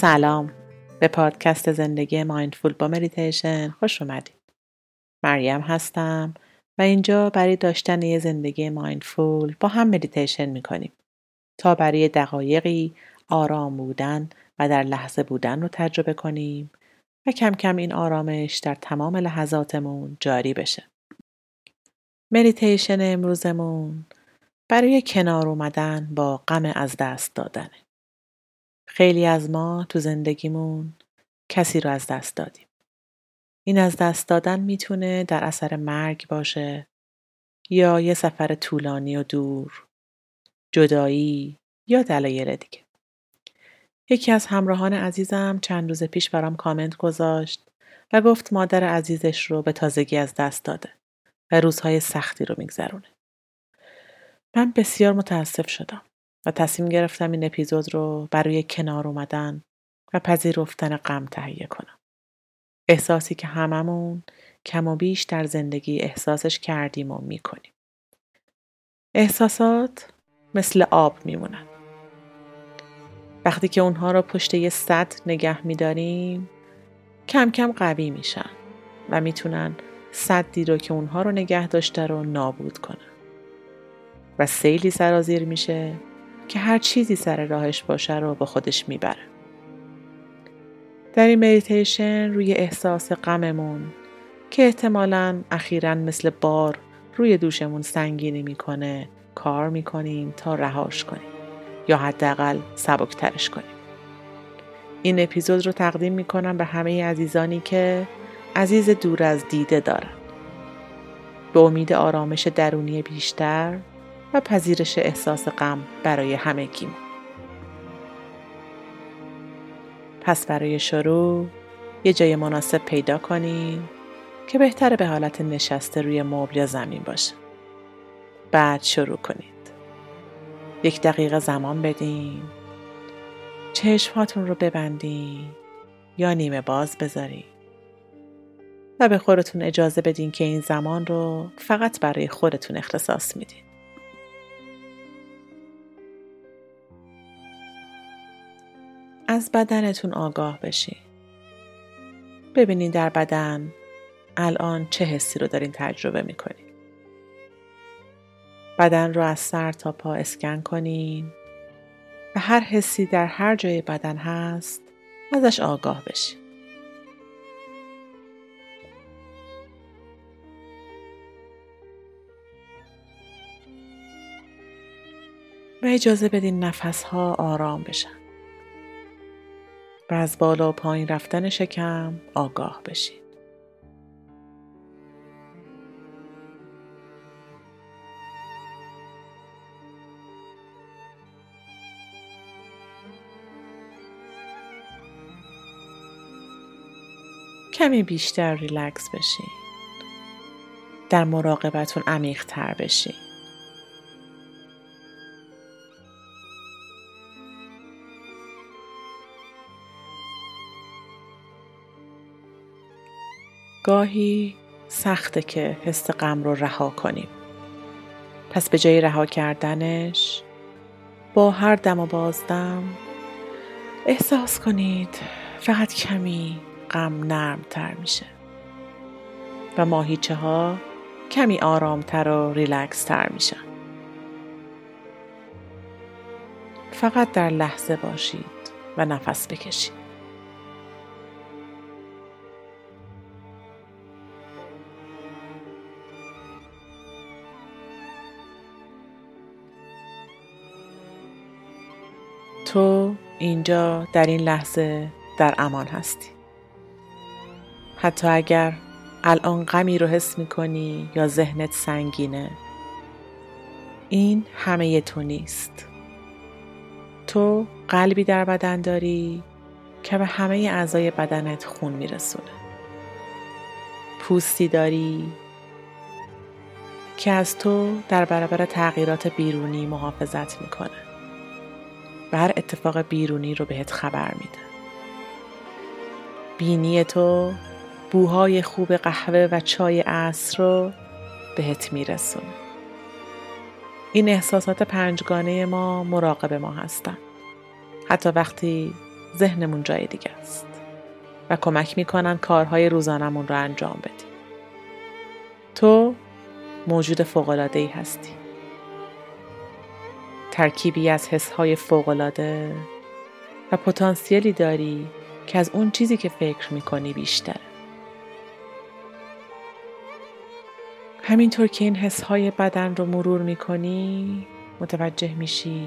سلام به پادکست زندگی mindful با مدیتیشن خوش اومدید. مریم هستم و اینجا برای داشتن یه زندگی mindful با هم مدیتیشن می‌کنیم تا برای دقایقی آرام بودن و در لحظه بودن رو تجربه کنیم و کم کم این آرامش در تمام لحظاتمون جاری بشه. مدیتیشن امروزمون برای کنار اومدن با غم از دست دادنه. خیلی از ما تو زندگیمون کسی رو از دست دادیم. این از دست دادن می‌تونه در اثر مرگ باشه یا یه سفر طولانی و دور، جدایی یا دلایل دیگه. یکی از همراهان عزیزم چند روز پیش برام کامنت گذاشت و گفت مادر عزیزش رو به تازگی از دست داده و روزهای سختی رو میگذرونه. من بسیار متاسف شدم و تصمیم گرفتم این اپیزود رو برای کنار اومدن و پذیرفتن غم تهیه کنم. احساسی که هممون کم و بیش در زندگی احساسش کردیم و می‌کنیم. احساسات مثل آب میمونن. وقتی که اونها رو پشت یه سد نگه میداریم کم کم قوی میشن و می‌تونن صدی رو که اونها رو نگه داشته رو نابود کنن. و سیلی سرازیر میشه که هر چیزی سر راهش باشه رو با خودش می‌بره. در این مدیتیشن روی احساس غممون که احتمالا اخیرا مثل بار روی دوشمون سنگینی می‌کنه کار می‌کنیم تا رهاش کنیم یا حداقل سبکترش کنیم. این اپیزود رو تقدیم می‌کنم به همه عزیزانی که عزیز دور از دیده دارن. به امید آرامش درونی بیشتر و پذیرش احساس غم برای همگیمون. پس برای شروع یه جای مناسب پیدا کنید که بهتره به حالت نشسته روی مبل یا زمین باشه. بعد شروع کنید. یک دقیقه زمان بدین. چشماتون رو ببندین یا نیمه باز بذارین. و به خودتون اجازه بدین که این زمان رو فقط برای خودتون اختصاص میدین. از بدنتون آگاه بشین. ببینید در بدن الان چه حسی رو دارین تجربه می‌کنین. بدن رو از سر تا پا اسکن کنین و هر حسی در هر جای بدن هست ازش آگاه بشین. و اجازه بدین نفس ها آرام بشن. و از بالا پایین رفتن شکم آگاه بشید. کمی بیشتر ریلکس بشین. در مراقبتون عمیق تر بشین. گاهی سخته که حس غم رو رها کنیم. پس به جای رها کردنش با هر دم و بازدم احساس کنید فقط کمی غم نرمتر میشه و ماهیچه ها کمی آرامتر و ریلکس تر میشن. فقط در لحظه باشید و نفس بکشید. تو اینجا در این لحظه در امان هستی. حتی اگر الان غمی رو حس می‌کنی یا ذهنت سنگینه این همه تو نیست. تو قلبی در بدن داری که به همه اعضای بدنت خون میرسونه. پوستی داری که از تو در برابر تغییرات بیرونی محافظت می‌کنه. و هر اتفاق بیرونی رو بهت خبر میده بینی تو بوهای خوب قهوه و چای عصر رو بهت میرسونه این احساسات پنجگانه ما مراقب ما هستن حتی وقتی ذهنمون جای دیگه است و کمک می‌کنن کارهای روزانمون رو انجام بدیم. تو موجود فوقلاده ای هستی. ترکیبی از حسهای فوقلاده و پتانسیلی داری که از اون چیزی که فکر می‌کنی بیشتره. همینطور که این حسهای بدن رو مرور می‌کنی متوجه میشی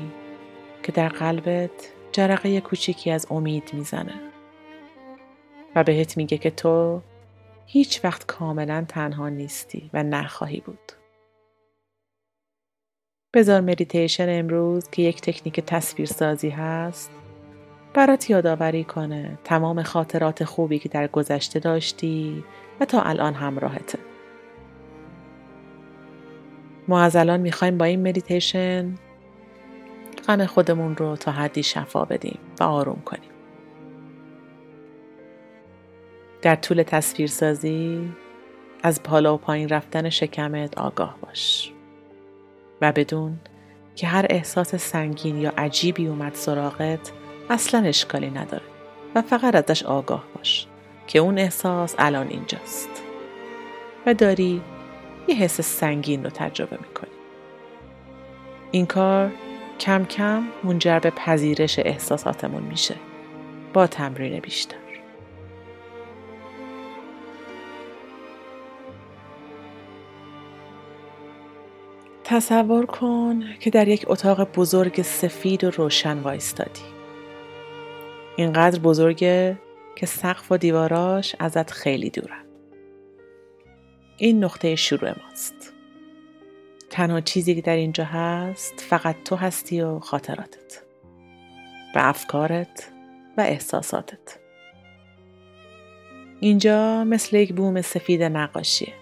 که در قلبت جرقه کوچیکی از امید می‌زنه و بهت میگه که تو هیچ وقت کاملا تنها نیستی و نخواهی بود. بذار مدیتیشن امروز که یک تکنیک تصویرسازی هست برات یادآوری کنه تمام خاطرات خوبی که در گذشته داشتی و تا الان همراهته. ما از الان می‌خوایم با این مدیتیشن غم خودمون رو تا حدی شفا بدیم و آروم کنیم. در طول تصویرسازی از بالا و پایین رفتن شکمت آگاه باش و بدون که هر احساس سنگین یا عجیبی اومد سراغت اصلا اشکالی نداره و فقط ازش آگاه باش که اون احساس الان اینجاست. و داری یه حس سنگین رو تجربه می‌کنی. این کار کم کم منجر به پذیرش احساساتمون میشه. با تمرین بیشتر. تصور کن که در یک اتاق بزرگ سفید و روشن وایستادی. اینقدر بزرگه که سقف و دیواراش ازت خیلی دورن. این نقطه شروع ماست. تنها چیزی که در اینجا هست فقط تو هستی و خاطراتت و افکارت و احساساتت. اینجا مثل یک بوم سفید نقاشیه.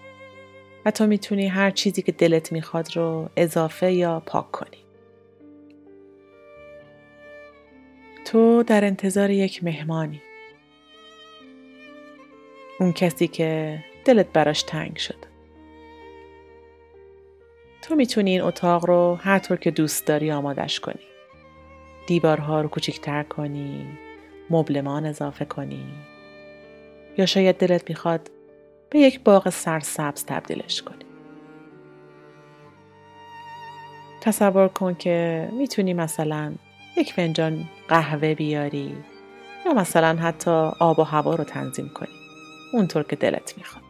و تو می‌تونی هر چیزی که دلت می‌خواد رو اضافه یا پاک کنی. تو در انتظار یک مهمانی. اون کسی که دلت براش تنگ شد. تو می‌تونی این اتاق رو هر طور که دوست داری آمادش کنی. دیوارها رو کوچیکتر کنی، مبلمان اضافه کنی. یا شاید دلت می‌خواد به یک باغ سرسبز تبدیلش کنی. تصور کن که می‌تونی مثلا یک فنجان قهوه بیاری یا مثلا حتی آب و هوا رو تنظیم کنی. اونطور که دلت می‌خواد.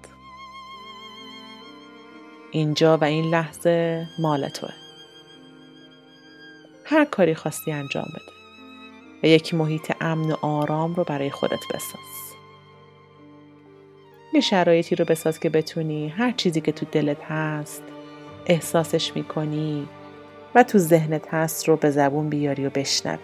اینجا و این لحظه مال توه. هر کاری خواستی انجام بده و یک محیط امن و آرام رو برای خودت بساز. یه شرایطی رو بساز که بتونی. هر چیزی که تو دلت هست احساسش می‌کنی و تو ذهنت هست رو به زبون بیاری و بشنوی.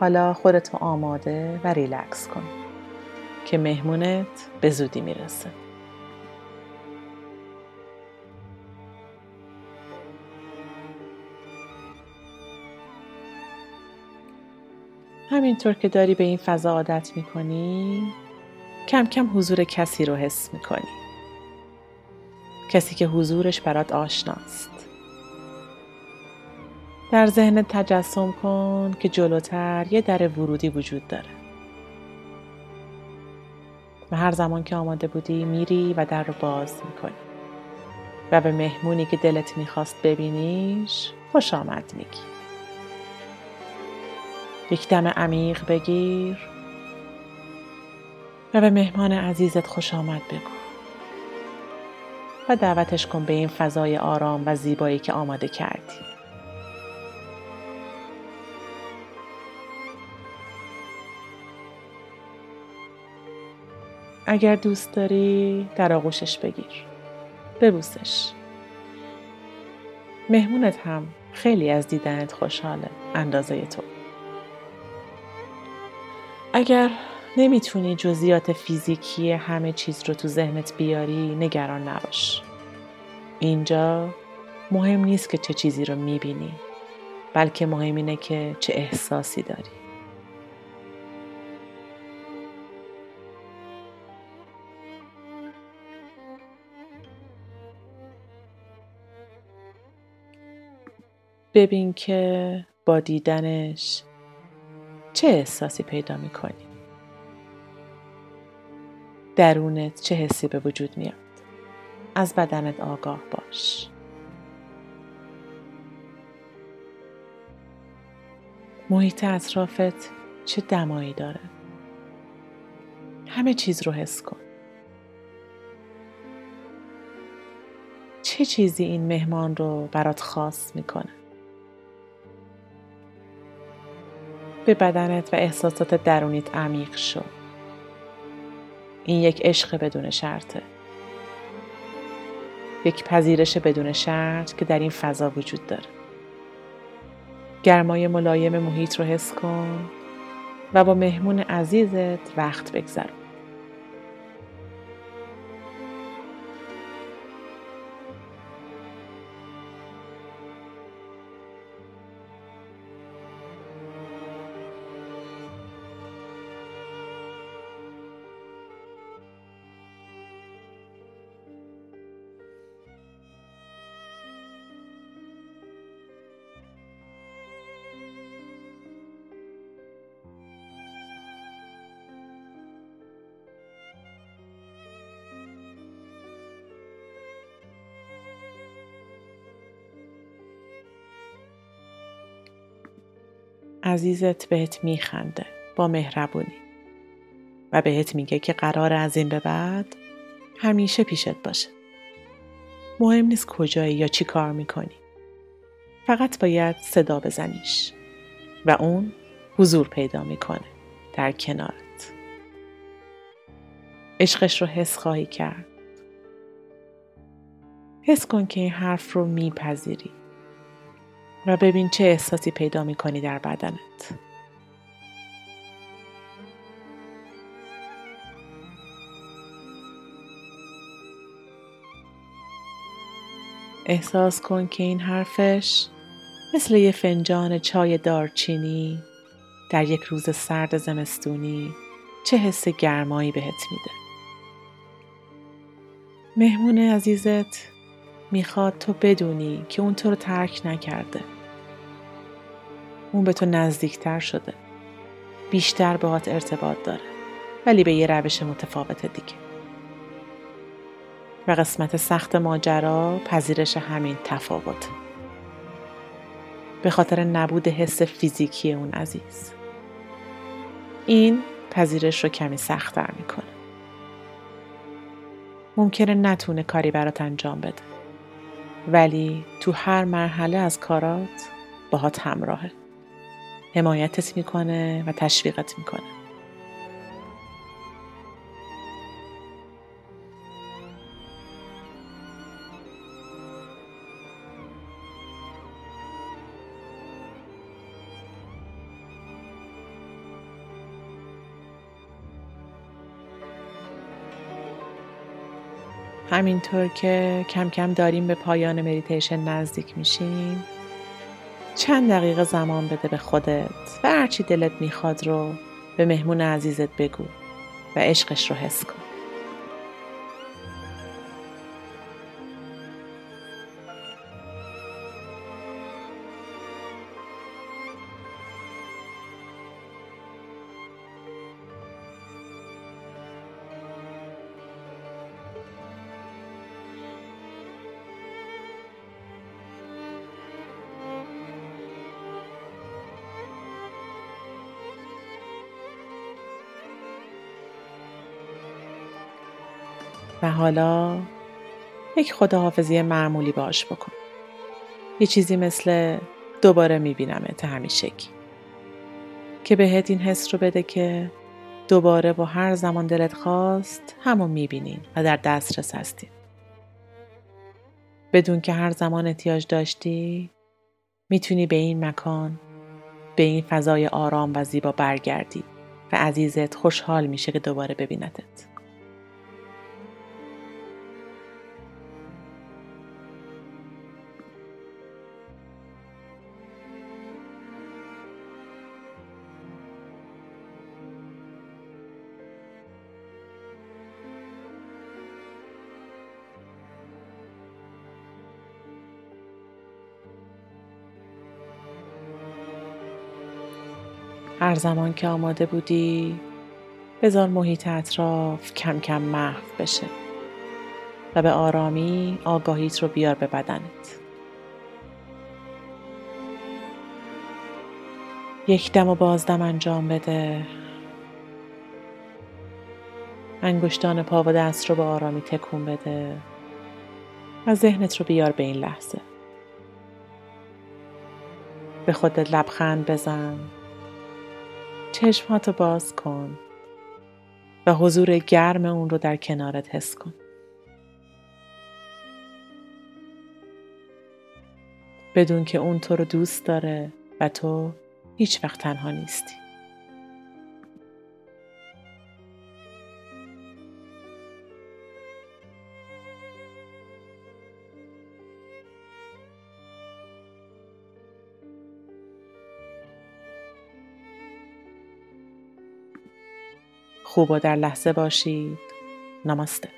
حالا خودتو آماده و ریلکس کن که مهمونت به زودی می‌رسه. همینطور که داری به این فضا عادت می‌کنی کم کم حضور کسی رو حس می‌کنی. کسی که حضورش برات آشناست. در ذهن تجسم کن که جلوتر یه در ورودی وجود داره. و هر زمان که آماده بودی میری و در رو باز می‌کنی. و به مهمونی که دلت می‌خواست ببینیش خوش آمد میگی. یک دم عمیق بگیر و به مهمان عزیزت خوش آمد بگو. و دعوتش کن به این فضای آرام و زیبایی که آماده کردی. اگر دوست داری در آغوشش بگیر. ببوسش. مهمونت هم خیلی از دیدنت خوشحاله. اندازه تو. اگر نمی‌تونی جزئیات فیزیکی همه چیز رو تو ذهنت بیاری نگران نباش. اینجا مهم نیست که چه چیزی رو می‌بینی بلکه مهم اینه که چه احساسی داری. ببین که با دیدنش چه احساسی پیدا می‌کنی؟ درونت چه حسی به وجود میاد؟ از بدنت آگاه باش. محیط اطرافت چه دمایی داره؟ همه چیز رو حس کن. چه چیزی این مهمان رو برات خاص می‌کنه؟ به بدنت و احساسات درونیت عمیق شو. این یک عشق بدون شرطه. یک پذیرش بدون شرط که در این فضا وجود داره. گرمای ملایم محیط رو حس کن و با مهمون عزیزت وقت بگذرون. عزیزت بهت میخنده با مهربونی و بهت میگه که قرار از این به بعد همیشه پیشت باشه. مهم نیست کجایی یا چی کار می‌کنی. فقط باید صدا بزنیش و اون حضور پیدا می‌کنه در کنارت. عشقش رو حس خواهی کرد. حس کن که این حرف رو میپذیری و ببین چه احساسی پیدا می کنی در بدنت. احساس کن که این حرفش مثل یه فنجان چای دارچینی در یک روز سرد زمستونی چه حس گرمایی بهت میده. مهمون عزیزت می‌خواد تو بدونی که اون تو رو ترک نکرده. اون به تو نزدیکتر شده. بیشتر باهات ارتباط داره. ولی به یه روش متفاوت دیگه. و قسمت سخت ماجرا پذیرش همین تفاوت. به خاطر نبود حس فیزیکی اون عزیز. این پذیرش رو کمی سختتر می‌کنه. ممکنه نتونه کاری برات انجام بده. ولی تو هر مرحله از کارات باهات همراهه حمایتت می‌کنه و تشویقت می‌کنه. همینطور که کم کم داریم به پایان مدیتیشن نزدیک میشیم چند دقیقه زمان بده به خودت و هرچی دلت می‌خواد رو به مهمون عزیزت بگو و عشقش رو حس کن. و حالا یک خداحافظی معمولی باش بکن. یه چیزی مثل دوباره میبینمت همیشگی. که بهت این حس رو بده که دوباره با هر زمان دلت خواست همون می‌بینین و در دسترس هستین. بدون که هر زمان احتیاج داشتی می‌تونی به این مکان به این فضای آرام و زیبا برگردی و عزیزت خوشحال میشه که دوباره ببینتت. هر زمان که آماده بودی بذار محیط اطراف کم کم محو بشه و به آرامی آگاهیت رو بیار به بدنت. یک دم و بازدم انجام بده. انگشتان پا و دست رو به آرامی تکون بده و ذهنت رو بیار به این لحظه. به خودت لبخند بزن. چشماتو باز کن و حضور گرم اون رو در کنارت حس کن. بدون که اون تو رو دوست داره و تو هیچ وقت تنها نیستی. خوب و در لحظه باشید. نماسته.